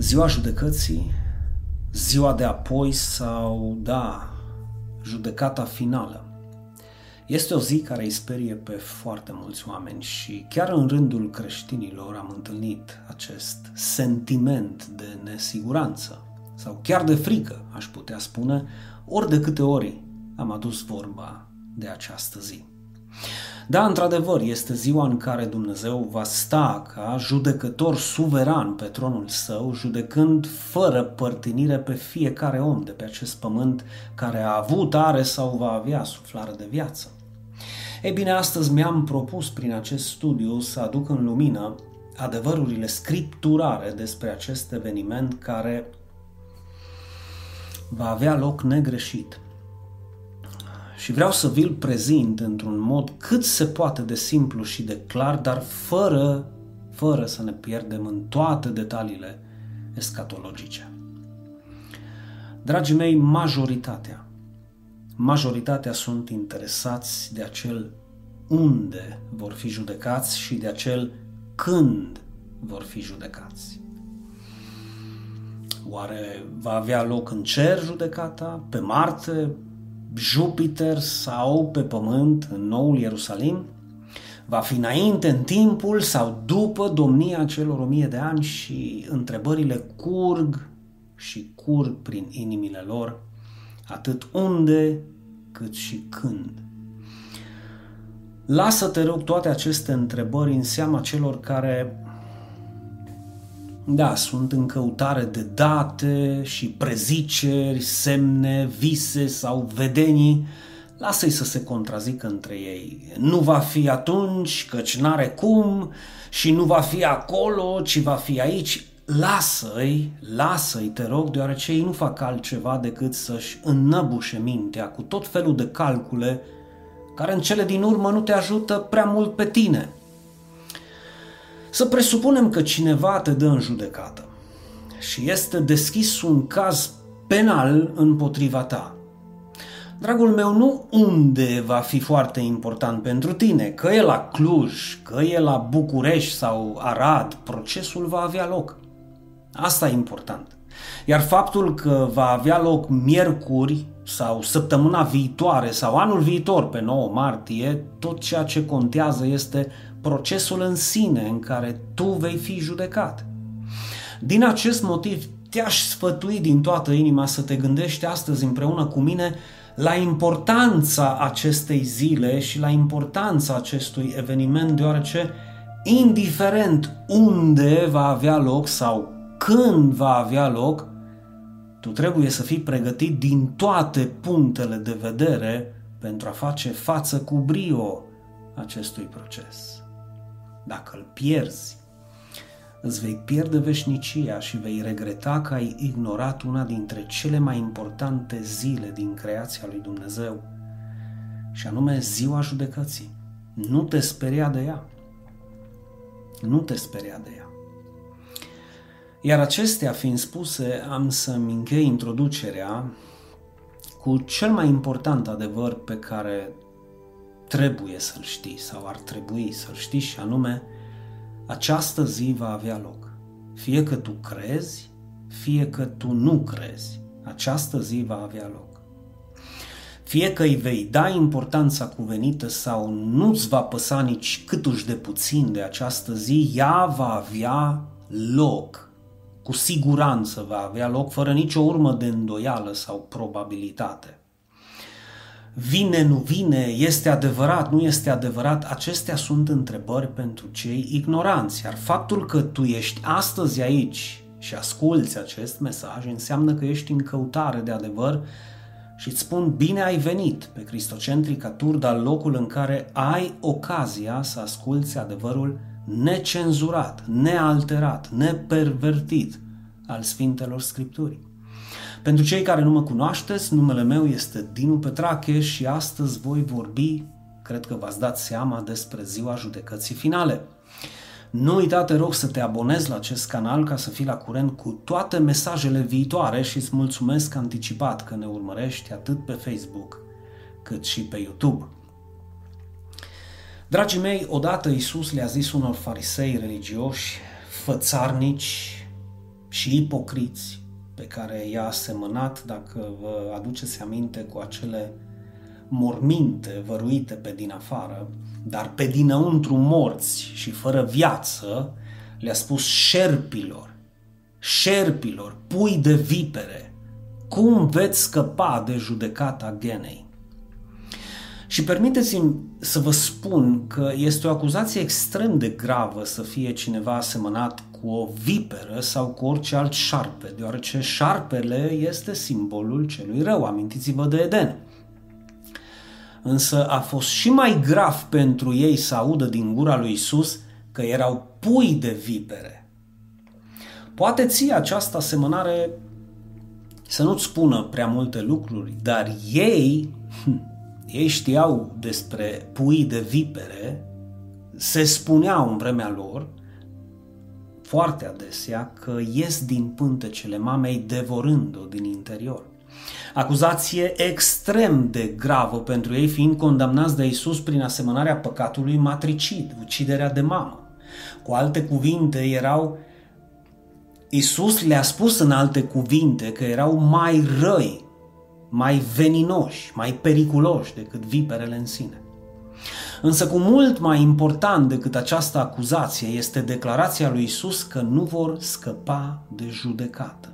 Ziua judecății, ziua de apoi sau, da, judecata finală. Este o zi care îi sperie pe foarte mulți oameni și chiar în rândul creștinilor am întâlnit acest sentiment de nesiguranță sau chiar de frică, aș putea spune, ori de câte ori am adus vorba de această zi. Da, într-adevăr, este ziua în care Dumnezeu va sta ca judecător suveran pe tronul său, judecând fără părtinire pe fiecare om de pe acest pământ care a avut, are sau va avea suflare de viață. Ei bine, astăzi mi-am propus prin acest studiu să aduc în lumină adevărurile scripturare despre acest eveniment care va avea loc negreșit. Și vreau să vi-l prezint într-un mod cât se poate de simplu și de clar, dar fără, fără să ne pierdem în toate detaliile escatologice. Dragii mei, majoritatea, majoritatea sunt interesați de acel unde vor fi judecați și de acel când vor fi judecați. Oare va avea loc în cer judecata, pe Marte, Jupiter sau pe pământ, în noul Ierusalim? Va fi înainte, în timpul sau după domnia celor o mie de ani și întrebările curg și curg prin inimile lor, atât unde cât și când. Lasă, te rog, toate aceste întrebări în seama celor care da, sunt în căutare de date și preziceri, semne, vise sau vedenii. Lasă-i să se contrazică între ei. Nu va fi atunci, căci n-are cum, și nu va fi acolo, ci va fi aici. Lasă-i, lasă-i, te rog, deoarece ei nu fac altceva decât să-și înnăbușe mintea cu tot felul de calcule care în cele din urmă nu te ajută prea mult pe tine – să presupunem că cineva te dă în judecată și este deschis un caz penal împotriva ta. Dragul meu, nu unde va fi foarte important pentru tine, că e la Cluj, că e la București sau Arad, procesul va avea loc. Asta e important. Iar faptul că va avea loc miercuri sau săptămâna viitoare sau anul viitor pe 9 martie, tot ceea ce contează este procesul în sine în care tu vei fi judecat. Din acest motiv te-aș sfătui din toată inima să te gândești astăzi împreună cu mine la importanța acestei zile și la importanța acestui eveniment, deoarece indiferent unde va avea loc sau când va avea loc, tu trebuie să fii pregătit din toate punctele de vedere pentru a face față cu brio acestui proces. Dacă îl pierzi, îți vei pierde veșnicia și vei regreta că ai ignorat una dintre cele mai importante zile din creația lui Dumnezeu, și anume ziua judecății. Nu te speria de ea. Nu te speria de ea. Iar acestea fiind spuse, am să-mi închei introducerea cu cel mai important adevăr pe care trebuie să-l știi sau ar trebui să-l știi și anume această zi va avea loc. Fie că tu crezi, fie că tu nu crezi, această zi va avea loc. Fie că îi vei da importanța cuvenită sau nu-ți va păsa nici câtuși de puțin de această zi, ea va avea loc cu siguranță va avea loc fără nicio urmă de îndoială sau probabilitate. Vine, nu vine, este adevărat, nu este adevărat, acestea sunt întrebări pentru cei ignoranți, iar faptul că tu ești astăzi aici și asculți acest mesaj înseamnă că ești în căutare de adevăr și îți spun bine ai venit pe Cristocentrica Turda, locul în care ai ocazia să asculți adevărul necenzurat, nealterat, nepervertit al Sfintelor Scripturii. Pentru cei care nu mă cunoașteți, numele meu este Dinu Petrache și astăzi voi vorbi, cred că v-ați dat seama, despre ziua judecății finale. Nu uita, te rog, să te abonezi la acest canal ca să fii la curent cu toate mesajele viitoare și îți mulțumesc anticipat că ne urmărești atât pe Facebook cât și pe YouTube. Dragii mei, odată Iisus le-a zis unor farisei religioși, fățarnici, și ipocriți pe care i-a asemănat, dacă vă aduceți aminte, cu acele morminte văruite pe din afară, dar pe dinăuntru morți și fără viață, le-a spus șerpilor, șerpilor, pui de vipere, cum veți scăpa de judecata genei? Și permiteți-mi să vă spun că este o acuzație extrem de gravă să fie cineva asemănat cu o viperă sau cu orice alt șarpe, deoarece șarpele este simbolul celui rău. Amintiți-vă de Eden. Însă a fost și mai grav pentru ei să audă din gura lui Isus că erau pui de vipere. Poate ție această asemănare să nu-ți spună prea multe lucruri, dar ei, ei știau despre pui de vipere, se spuneau în vremea lor foarte adesea că ies din pântecele mamei devorând-o din interior. Acuzație extrem de gravă pentru ei fiind condamnați de Isus prin asemănarea păcatului matricid, uciderea de mamă. Cu alte cuvinte, erau Isus le-a spus în alte cuvinte că erau mai răi, mai veninoși, mai periculoși decât viperele în sine. Însă cu mult mai important decât această acuzație este declarația lui Isus că nu vor scăpa de judecată.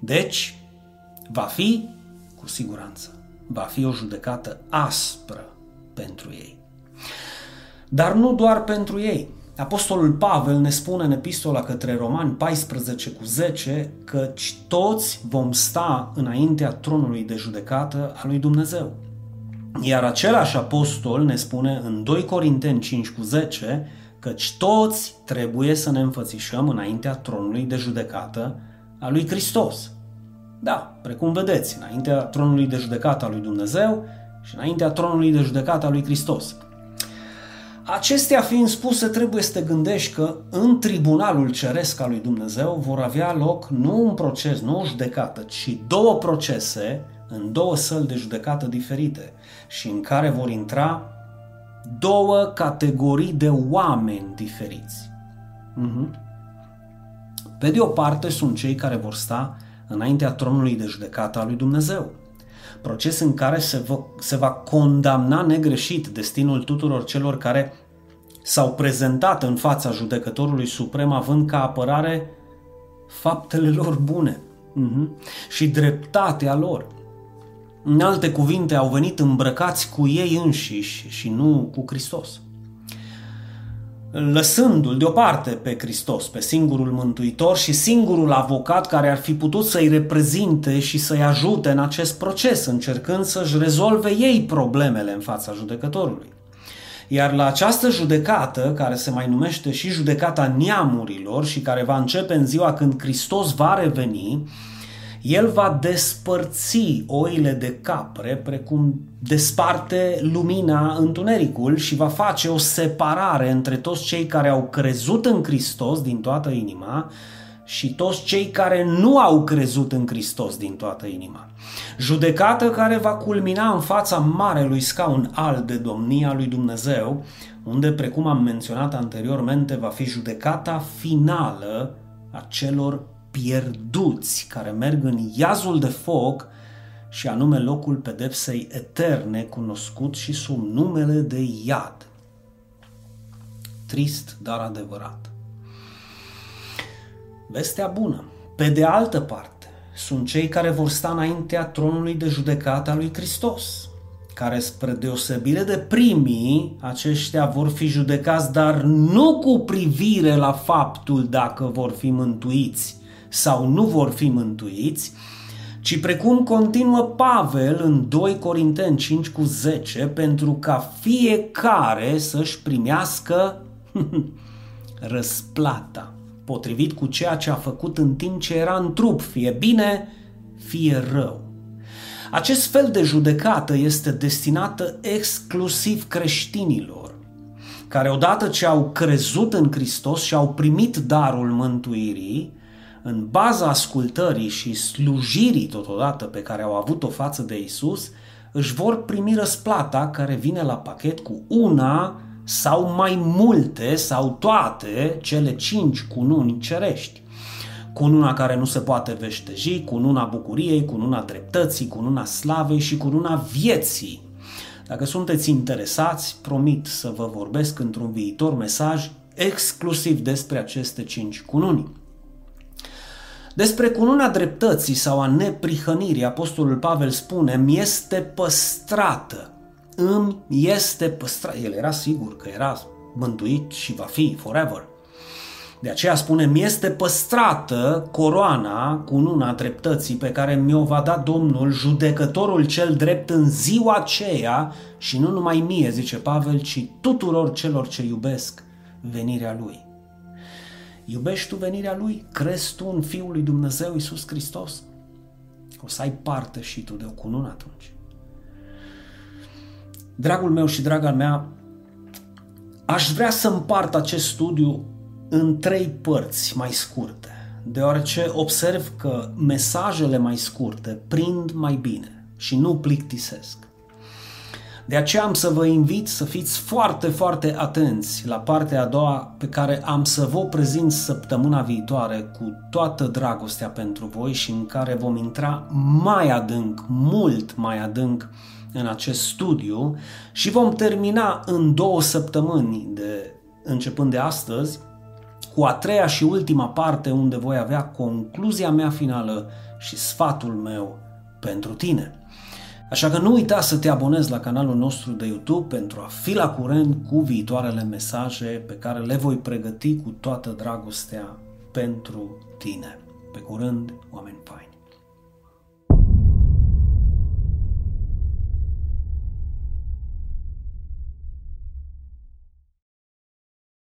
Deci, va fi, cu siguranță, va fi o judecată aspră pentru ei. Dar nu doar pentru ei. Apostolul Pavel ne spune în epistola către Romani 14 cu 10 că toți vom sta înaintea tronului de judecată a lui Dumnezeu. Iar același apostol ne spune în 2 Corinteni 5 cu 10 căci toți trebuie să ne înfățișăm înaintea tronului de judecată a lui Hristos. Da, precum vedeți, înaintea tronului de judecată a lui Dumnezeu și înaintea tronului de judecată a lui Hristos. Acestea fiind spuse, trebuie să te gândești că în tribunalul ceresc al lui Dumnezeu vor avea loc nu un proces, nu o judecată, ci două procese în două săli de judecată diferite și în care vor intra două categorii de oameni diferiți. Uh-huh. Pe de o parte sunt cei care vor sta înaintea tronului de judecată al lui Dumnezeu, proces în care se va, se va condamna negreșit destinul tuturor celor care s-au prezentat în fața judecătorului suprem având ca apărare faptele lor bune uh-huh. și dreptatea lor. În alte cuvinte, au venit îmbrăcați cu ei înșiși și nu cu Hristos. Lăsându-l deoparte pe Hristos, pe singurul mântuitor și singurul avocat care ar fi putut să-i reprezinte și să-i ajute în acest proces, încercând să-și rezolve ei problemele în fața judecătorului. Iar la această judecată, care se mai numește și judecata neamurilor și care va începe în ziua când Hristos va reveni, el va despărți oile de capre precum desparte lumina întunericul și va face o separare între toți cei care au crezut în Hristos din toată inima și toți cei care nu au crezut în Hristos din toată inima. Judecată care va culmina în fața marelui scaun al de domnia lui Dumnezeu, unde, precum am menționat anteriormente, va fi judecata finală a celor pierduți care merg în iazul de foc și anume locul pedepsei eterne cunoscut și sub numele de iad. Trist, dar adevărat. Vestea bună. Pe de altă parte, sunt cei care vor sta înaintea tronului de judecată a lui Hristos, care spre deosebire de primii, aceștia vor fi judecați, dar nu cu privire la faptul dacă vor fi mântuiți, sau nu vor fi mântuiți, ci precum continuă Pavel în 2 Corinteni 5 cu 10, pentru ca fiecare să-și primească răsplata, potrivit cu ceea ce a făcut în timp ce era în trup, fie bine, fie rău. Acest fel de judecată este destinată exclusiv creștinilor, care odată ce au crezut în Hristos și au primit darul mântuirii, în baza ascultării și slujirii totodată pe care au avut-o față de Isus, își vor primi răsplata care vine la pachet cu una sau mai multe sau toate cele cinci cununi cerești. cununa care nu se poate veșteji, cununa bucuriei, cununa dreptății, cununa slavei și cununa vieții. Dacă sunteți interesați, promit să vă vorbesc într-un viitor mesaj exclusiv despre aceste cinci cununi. Despre cununa dreptății sau a neprihănirii, Apostolul Pavel spune, mi este păstrată, îmi este păstrată. El era sigur că era mântuit și va fi forever. De aceea spune, mi este păstrată coroana, cununa dreptății pe care mi-o va da Domnul, judecătorul cel drept în ziua aceea și nu numai mie, zice Pavel, ci tuturor celor ce iubesc venirea Lui. Iubești tu venirea Lui? Crezi tu în Fiul lui Dumnezeu Iisus Hristos? O să ai parte și tu de o cunună atunci. Dragul meu și draga mea, aș vrea să împart acest studiu în trei părți mai scurte, deoarece observ că mesajele mai scurte prind mai bine și nu plictisesc. De aceea am să vă invit să fiți foarte, foarte atenți la partea a doua pe care am să vă prezint săptămâna viitoare cu toată dragostea pentru voi și în care vom intra mai adânc, mult mai adânc în acest studiu și vom termina în două săptămâni de începând de astăzi cu a treia și ultima parte unde voi avea concluzia mea finală și sfatul meu pentru tine. Așa că nu uita să te abonezi la canalul nostru de YouTube pentru a fi la curent cu viitoarele mesaje pe care le voi pregăti cu toată dragostea pentru tine. Pe curând, oameni faini!